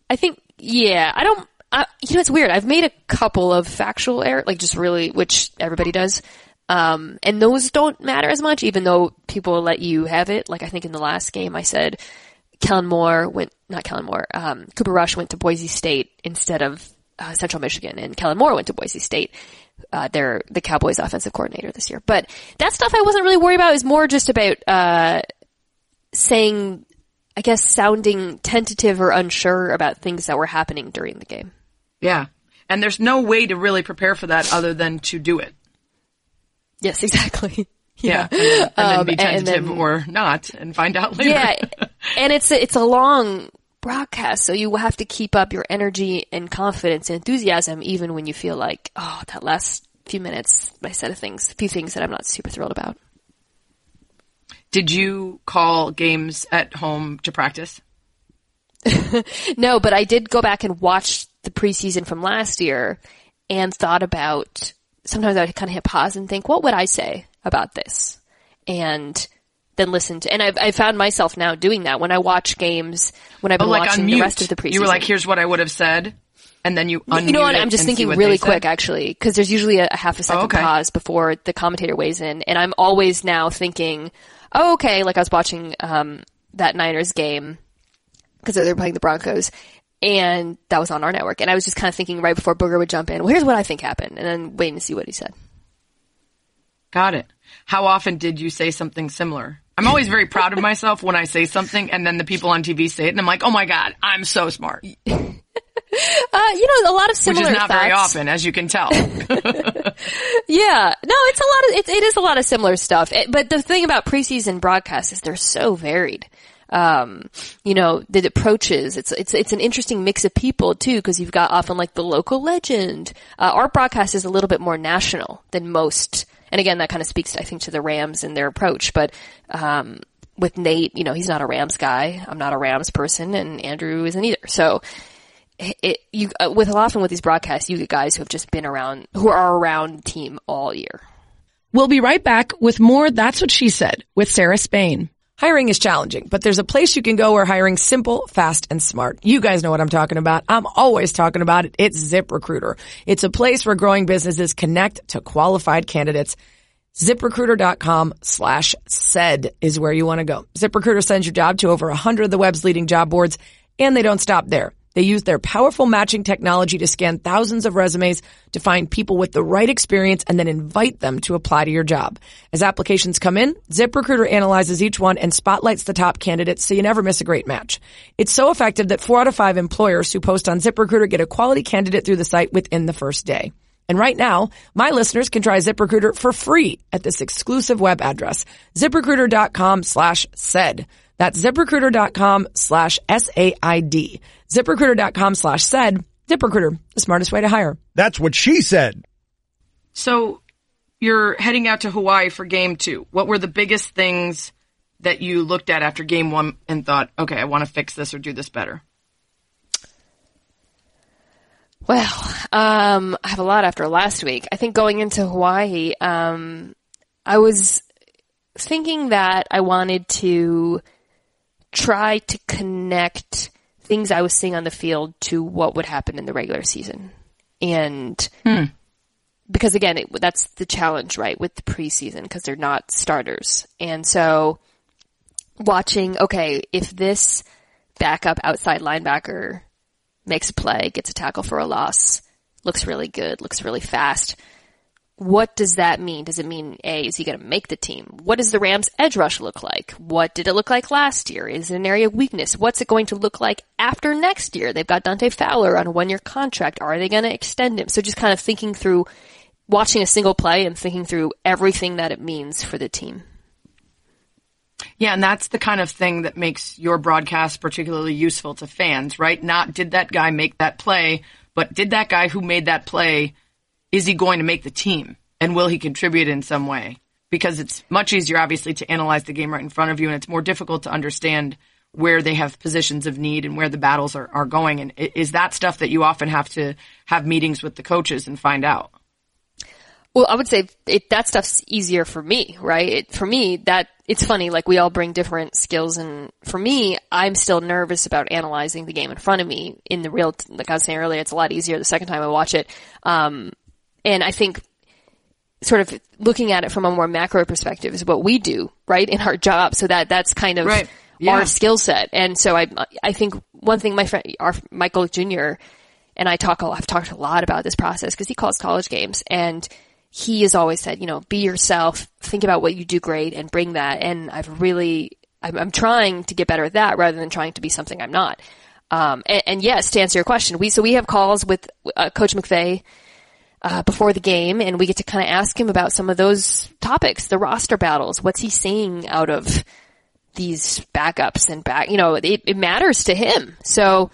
I think, yeah, I don't, I, you know, it's weird. I've made a couple of factual errors, like just really, which everybody does. Um, and those don't matter as much, even though people let you have it. Like I think in the last game I said Kellen Moore went, not Kellen Moore, um, Cooper Rush went to Boise State instead of uh, Central Michigan, and Kellen Moore went to Boise State. Uh, they're the Cowboys offensive coordinator this year. But that stuff I wasn't really worried about. It was more just about, uh, saying, I guess, sounding tentative or unsure about things that were happening during the game. Yeah. And there's no way to really prepare for that other than to do it. Yes, exactly. Yeah. And then, and then Um, be and tentative then- or not and find out later. Yeah, and it's it's a long broadcast, so you will have to keep up your energy and confidence and enthusiasm, even when you feel like, oh, that last few minutes, I said a things, a few things that I'm not super thrilled about. Did you call games at home to practice? No, but I did go back and watch the preseason from last year and thought about, sometimes I would kind of hit pause and think, what would I say about this? And then listen to, and I've, I found myself now doing that when I watch games, when I've been Oh, like watching the rest of the preseason. You were like, here's what I would have said. And then you unmute You know what? I'm just thinking really they said? quick, actually, because there's usually a, a half a second okay. pause before the commentator weighs in, and I'm always now thinking, oh, okay, like I was watching um, that Niners game because they're playing the Broncos, and that was on our network, and I was just kind of thinking right before Booger would jump in, well, here's what I think happened, and then waiting to see what he said. Got it. How often did you say something similar? I'm always very proud of myself when I say something and then the people on TV say it and I'm like, oh my God, I'm so smart. Uh, you know, a lot of similar Which is not very often, as you can tell. Yeah, no, it's a lot of it, it is a lot of similar stuff. It- but the thing about preseason broadcasts is they're so varied. Um, you know, the approaches. It's it's it's an interesting mix of people too, because you've got often like the local legend. Uh, our broadcast is a little bit more national than most, and again, that kind of speaks, I think, to the Rams and their approach. But um, with Nate, you know, he's not a Rams guy. I'm not a Rams person, and Andrew isn't either. So it, you uh, with often with these broadcasts, you get guys who have just been around, who are around team all year. We'll be right back with more That's What She Said with Sarah Spain. Hiring is challenging, but there's a place you can go where hiring's simple, fast, and smart. You guys know what I'm talking about. I'm always talking about it. It's ZipRecruiter. It's a place where growing businesses connect to qualified candidates. ZipRecruiter.com slash said is where you want to go. ZipRecruiter sends your job to over 100 of the web's leading job boards, and they don't stop there. They use their powerful matching technology to scan thousands of resumes to find people with the right experience and then invite them to apply to your job. As applications come in, ZipRecruiter analyzes each one and spotlights the top candidates so you never miss a great match. It's so effective that four out of five employers who post on ZipRecruiter get a quality candidate through the site within the first day. And right now, my listeners can try ZipRecruiter for free at this exclusive web address, ziprecruiter.com slash said. That's ziprecruiter.com slash S-A-I-D. ZipRecruiter.com slash said. ZipRecruiter, the smartest way to hire. That's what she said. So you're heading out to Hawaii for game two. What were the biggest things that you looked at after game one and thought, okay, I want to fix this or do this better? Well, um, I have a lot after last week. I think going into Hawaii, um, I was thinking that I wanted to try to connect things I was seeing on the field to what would happen in the regular season. And hmm. because again, it, that's the challenge, right, with the preseason because they're not starters. And so watching, okay, if this backup outside linebacker makes a play, gets a tackle for a loss, looks really good, looks really fast. What does that mean? Does it mean A, is he going to make the team? What does the Rams edge rush look like? What did it look like last year? Is it an area of weakness? What's it going to look like after next year? They've got Dante Fowler on a one year contract. Are they going to extend him? So just kind of thinking through watching a single play and thinking through everything that it means for the team. Yeah, and that's the kind of thing that makes your broadcast particularly useful to fans, right? Not did that guy make that play, but did that guy who made that play, is he going to make the team? And will he contribute in some way? Because it's much easier, obviously, to analyze the game right in front of you, and it's more difficult to understand where they have positions of need and where the battles are, are going. And is that stuff that you often have to have meetings with the coaches and find out? Well, I would say it, that stuff's easier for me, right? It, for me, that it's funny. Like we all bring different skills, and for me, I'm still nervous about analyzing the game in front of me in the real. Like I was saying earlier, it's a lot easier the second time I watch it. Um, and I think sort of looking at it from a more macro perspective is what we do, right, in our job. So that that's kind of Right. Yeah. our skill set. And so I I think one thing my friend, our Michael Jr. and I talk a lot, I've talked a lot about this process because he calls college games and he has always said, you know, be yourself, think about what you do great and bring that. And I've really, I'm, I'm trying to get better at that rather than trying to be something I'm not. Um, and, and yes, to answer your question, we, so we have calls with uh, Coach McVay, uh, before the game and we get to kind of ask him about some of those topics, the roster battles. What's he seeing out of these backups and back, you know, it, it matters to him. So,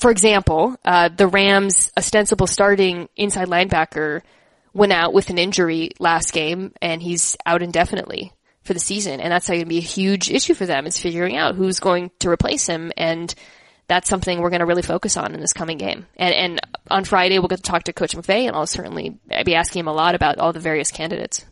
for example, uh, the Rams' ostensible starting inside linebacker went out with an injury last game, and he's out indefinitely for the season. And that's going to be a huge issue for them is figuring out who's going to replace him. And that's something we're going to really focus on in this coming game. And, and on Friday, we'll get to talk to Coach McVay, and I'll certainly be asking him a lot about all the various candidates.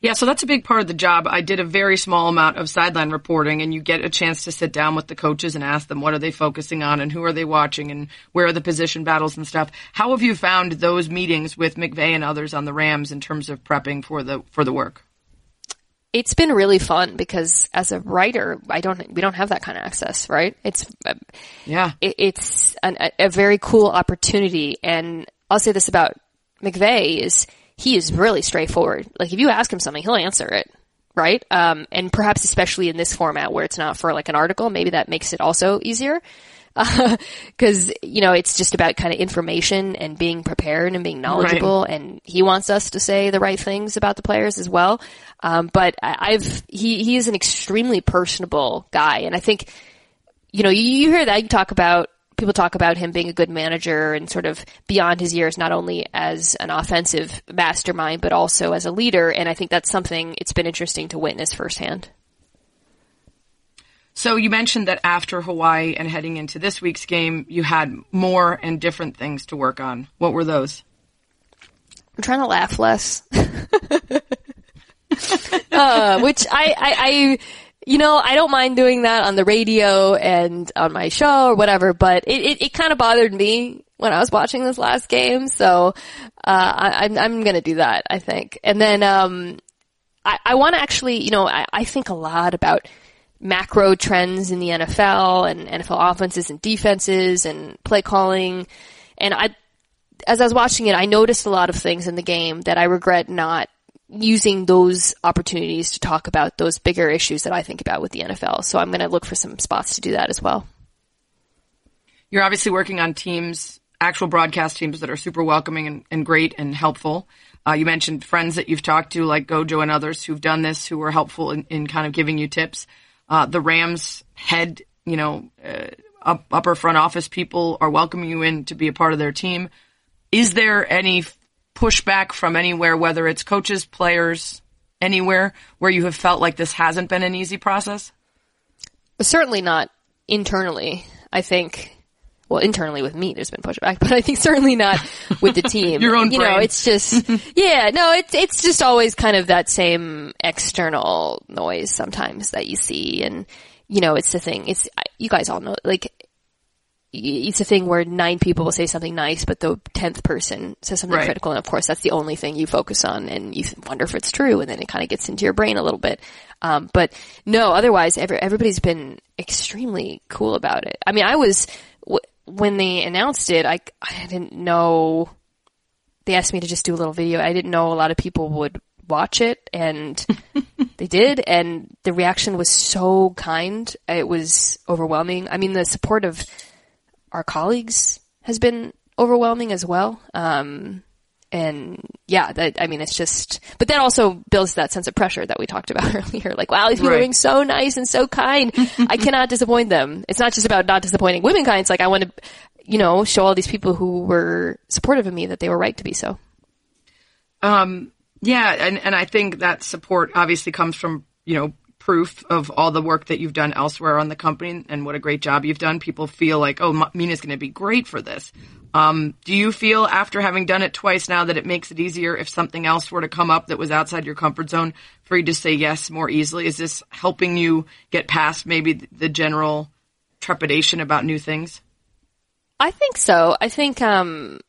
Yeah, so that's a big part of the job. I did a very small amount of sideline reporting and you get a chance to sit down with the coaches and ask them what are they focusing on and who are they watching and where are the position battles and stuff. How have you found those meetings with McVay and others on the Rams in terms of prepping for the for the work? It's been really fun because as a writer, I don't, we don't have that kind of access, right? It's, Yeah. it, it's an, a, a very cool opportunity. And I'll say this about McVay is he is really straightforward. Like if you ask him something, he'll answer it. Right. Um, and perhaps especially in this format where it's not for like an article, maybe that makes it also easier. Cause, you know, it's just about kind of information and being prepared and being knowledgeable. And he wants us to say the right things about the players as well. Um, but I- I've, he, he is an extremely personable guy. And I think, you know, you, you hear that you talk about people talk about him being a good manager and sort of beyond his years, not only as an offensive mastermind, but also as a leader. And I think that's something it's been interesting to witness firsthand. So you mentioned that after Hawaii and heading into this week's game, you had more and different things to work on. What were those? I'm trying to laugh less. uh, which I, I, I, you know, I don't mind doing that on the radio and on my show or whatever, but it, it, it kind of bothered me when I was watching this last game. So, uh, I, I'm, I'm gonna do that, I think. And then, um, I, I want to actually, you know, I, I think a lot about macro trends in the NFL and NFL offenses and defenses and play calling. And I, as I was watching it, I noticed a lot of things in the game that I regret not using those opportunities to talk about those bigger issues that I think about with the NFL. So I'm going to look for some spots to do that as well. You're obviously working on teams, actual broadcast teams that are super welcoming and, and great and helpful. Uh, you mentioned friends that you've talked to, like Gojo and others who've done this, who were helpful in, in kind of giving you tips. Uh, the Rams head, you know, uh, up, upper front office people are welcoming you in to be a part of their team. Is there any pushback from anywhere, whether it's coaches, players, anywhere where you have felt like this hasn't been an easy process? Certainly not internally. I think well, internally with me, there's been pushback, but I think certainly not with the team. Your own you brain. know, it's just, yeah, no, it's, it's just always kind of that same external noise sometimes that you see. And, you know, it's the thing, it's, you guys all know, like, it's a thing where nine people will say something nice, but the tenth person says something Right. critical, and of course that's the only thing you focus on, and you wonder if it's true, and then it kind of gets into your brain a little bit. Um, but no, otherwise, every, everybody's been extremely cool about it. I mean, I was w- when they announced it, I I didn't know. They asked me to just do a little video. I didn't know a lot of people would watch it, and they did, and the reaction was so kind. It was overwhelming. I mean, the support of our colleagues has been overwhelming as well. Um, and yeah, that, I mean, it's just, but that also builds that sense of pressure that we talked about earlier. Like, wow, these people are being so nice and so kind. I cannot disappoint them. It's not just about not disappointing womenkind. It's like, I want to, you know, show all these people who were supportive of me that they were right to be so. Um, yeah, and, and I think that support obviously comes from, you know, proof of all the work that you've done elsewhere on the company and what a great job you've done. People feel like, oh, Mina's going to be great for this. Um, do you feel after having done it twice now that it makes it easier if something else were to come up that was outside your comfort zone for you to say yes more easily? Is this helping you get past maybe the general trepidation about new things? I think so. I think, um,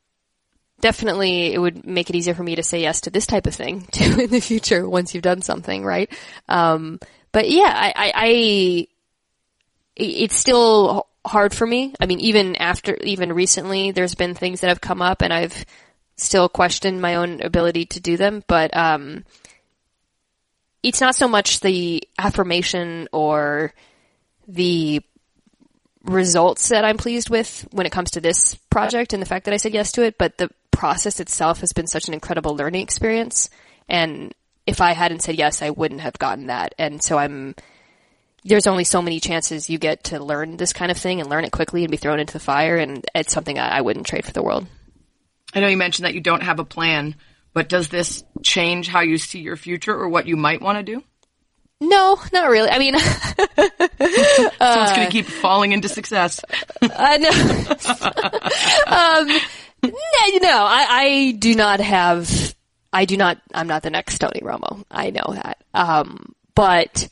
definitely it would make it easier for me to say yes to this type of thing too in the future once you've done something, right? Um, but yeah, I, I, I it's still hard for me. I mean, even after, even recently, there's been things that have come up and I've still questioned my own ability to do them, but, um, it's not so much the affirmation or the results that I'm pleased with when it comes to this project and the fact that I said yes to it, but the process itself has been such an incredible learning experience. And if I hadn't said yes, I wouldn't have gotten that. And so I'm, there's only so many chances you get to learn this kind of thing and learn it quickly and be thrown into the fire. And it's something I, I wouldn't trade for the world. I know you mentioned that you don't have a plan, but does this change how you see your future or what you might want to do? No, not really. I mean, Someone's going to keep falling into success. Uh, no. um, no, no, I, I do not have, I do not, I'm not the next Tony Romo. I know that. Um, but,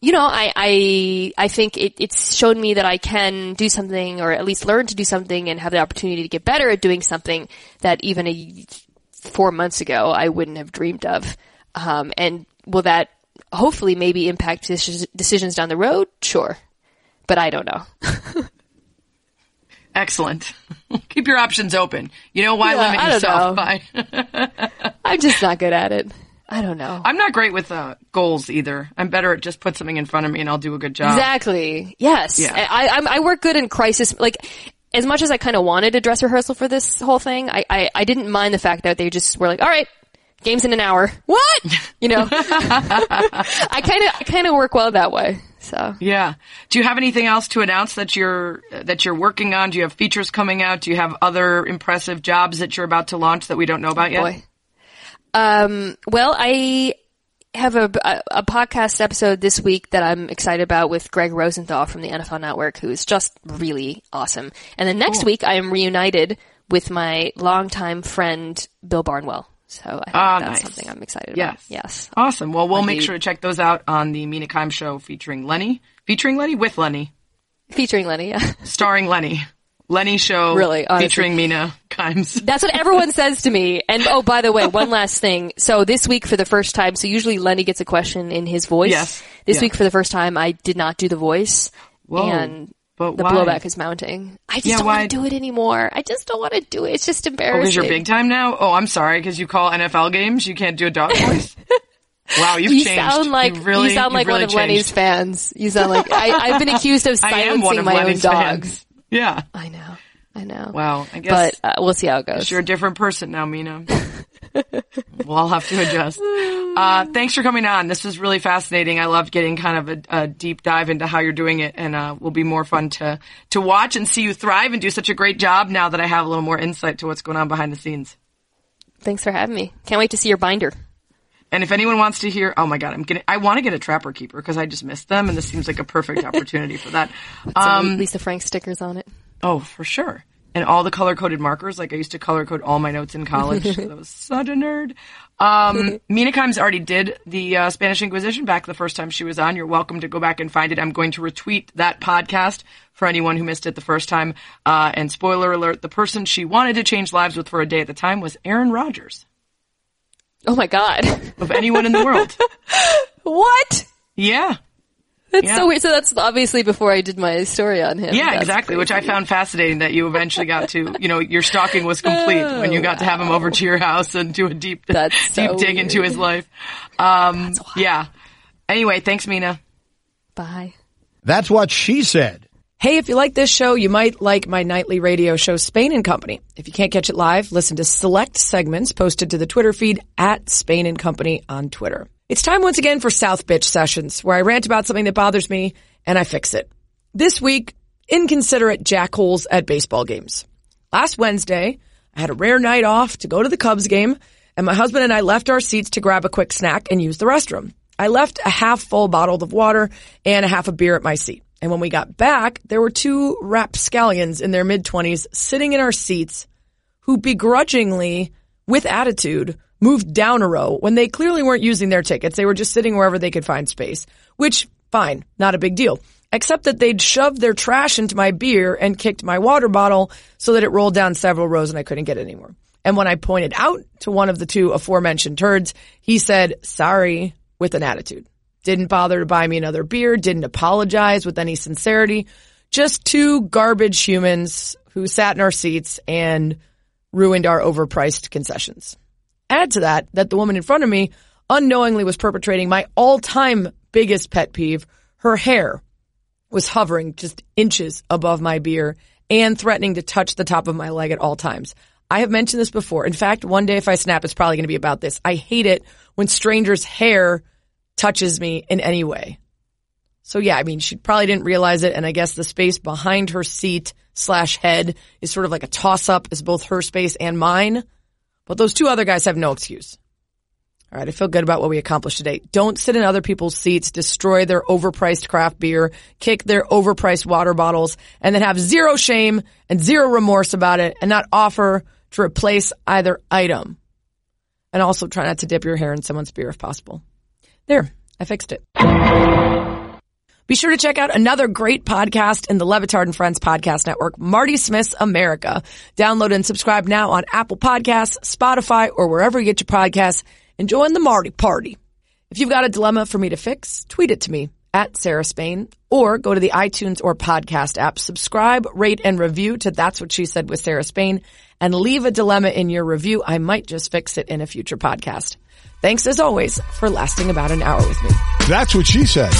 you know, I, I, I think it, it's shown me that I can do something or at least learn to do something and have the opportunity to get better at doing something that even a, four months ago I wouldn't have dreamed of. Um, and will that hopefully maybe impact decisions down the road? Sure. But I don't know. Excellent. Keep your options open. You know why Yeah, limit yourself know. by. I'm just not good at it. I don't know. I'm not great with uh, goals either. I'm better at just put something in front of me and I'll do a good job. Exactly. Yes. Yeah. I, I'm, I work good in crisis. Like, as much as I kind of wanted a dress rehearsal for this whole thing, I, I, I didn't mind the fact that they just were like, all right, game's in an hour. What? You know? I kind of, I kind of work well that way. So. Yeah. Do you have anything else to announce that you're that you're working on? Do you have features coming out? Do you have other impressive jobs that you're about to launch that we don't know about yet? Boy. Um, well, I have a, a, a podcast episode this week that I'm excited about with Greg Rosenthal from the NFL Network, who is just really awesome. And then next week, I am reunited with my longtime friend Bill Barnwell. So I think Ah, that's nice. something I'm excited Yes. about. Yes. Awesome. Well, we'll make sure to check those out on the Mina Kimes show featuring Lenny, featuring Lenny with Lenny, Featuring Lenny. Yeah. starring Lenny. Lenny show Really, honestly. featuring Mina Kimes. That's what everyone says to me. And oh, by the way, one last thing. So this week for the first time, so usually Lenny gets a question in his voice. Yes. This Yeah. week for the first time, I did not do the voice. Whoa. And But the why? blowback is mounting. I just Yeah, don't want to do it anymore. I just don't want to do it. It's just Oh, embarrassing. because you're big time now? Oh, I'm sorry, because you call NFL games, you can't do a dog voice? wow, you've You changed. sound like you really, you sound like really one of Lenny's fans. You sound like I, I've been accused of I am one silencing of my Lenny's own fans. Yeah. I know, I know. Wow. I guess But uh, we'll see how it goes. you're a different person now, Mina. we'll all have to adjust. Uh, thanks for coming on. This was really fascinating. I loved getting kind of a, a deep dive into how you're doing it, and uh, will be more fun to to watch and see you thrive and do such a great job now that I have a little more insight to what's going on behind the scenes. Thanks for having me. Can't wait to see your binder. And if anyone wants to hear, oh my god, I'm getting, I want to get a Trapper Keeper because I just missed them, and this seems like a perfect opportunity for that. Um, Lisa Frank stickers on it. Oh, for sure. And all the color coded markers. Like I used to color code all my notes in college. I was such a nerd. Um, Mina Kimes already did the uh, Spanish Inquisition back the first time she was on. You're welcome to go back and find it. I'm going to retweet that podcast for anyone who missed it the first time. Uh, and spoiler alert, the person she wanted to change lives with for a day at the time was Aaron Rodgers. Oh my god. Of anyone in the world. what? Yeah. That's Yeah. so weird. So that's obviously before I did my story on him. Yeah, That's exactly. Which I found fascinating that you eventually got to, you know, your stalking was complete when you got to have him over to your house and do a deep, That's deep so dig into his life. Um, yeah. Anyway, thanks, Mina. Bye. That's what she said. Hey, if you like this show, you might like my nightly radio show, Spain and Company. If you can't catch it live, listen to select segments posted to the Twitter feed at Spain and Company on Twitter. It's time once again for South Bitch Sessions, where I rant about something that bothers me and I fix it. This week, inconsiderate jackholes at baseball games. Last Wednesday, I had a rare night off to go to the Cubs game, and my husband and I left our seats to grab a quick snack and use the restroom. I left a half full bottle of water and a half a beer at my seat. And when we got back, there were two rapscallions in their mid twenties sitting in our seats who begrudgingly, with attitude, moved down a row when they clearly weren't using their tickets. They were just sitting wherever they could find space, which fine, not a big deal. Except that they'd shoved their trash into my beer and kicked my water bottle so that it rolled down several rows and I couldn't get it anymore. And when I pointed out to one of the two aforementioned turds, he said, sorry, with an attitude. Didn't bother to buy me another beer, didn't apologize with any sincerity. Just two garbage humans who sat in our seats and ruined our overpriced concessions. Add to that, that the woman in front of me unknowingly was perpetrating my all-time biggest pet peeve. Her hair was hovering just inches above my beer and threatening to touch the top of my leg at all times. I have mentioned this before. In fact, one day if I snap, it's probably going to be about this. I hate it when strangers' hair touches me in any way. So yeah, I mean, she probably didn't realize it. And I guess the space behind her seat slash head is sort of like a toss up is both her space and mine. But those two other guys have no excuse. All right. I feel good about what we accomplished today. Don't sit in other people's seats, destroy their overpriced craft beer, kick their overpriced water bottles, and then have zero shame and zero remorse about it and not offer to replace either item. And also try not to dip your hair in someone's beer if possible. There. I fixed it. Be sure to check out another great podcast in the Le Batard and Friends podcast network, Marty Smith's America. Download and subscribe now on Apple Podcasts, Spotify, or wherever you get your podcasts and join the Marty party. If you've got a dilemma for me to fix, tweet it to me at Sarah Spain or go to the iTunes or podcast app, subscribe, rate, and review to That's What She Said with Sarah Spain and leave a dilemma in your review. I might just fix it in a future podcast. Thanks as always for lasting about an hour with me. That's what she said.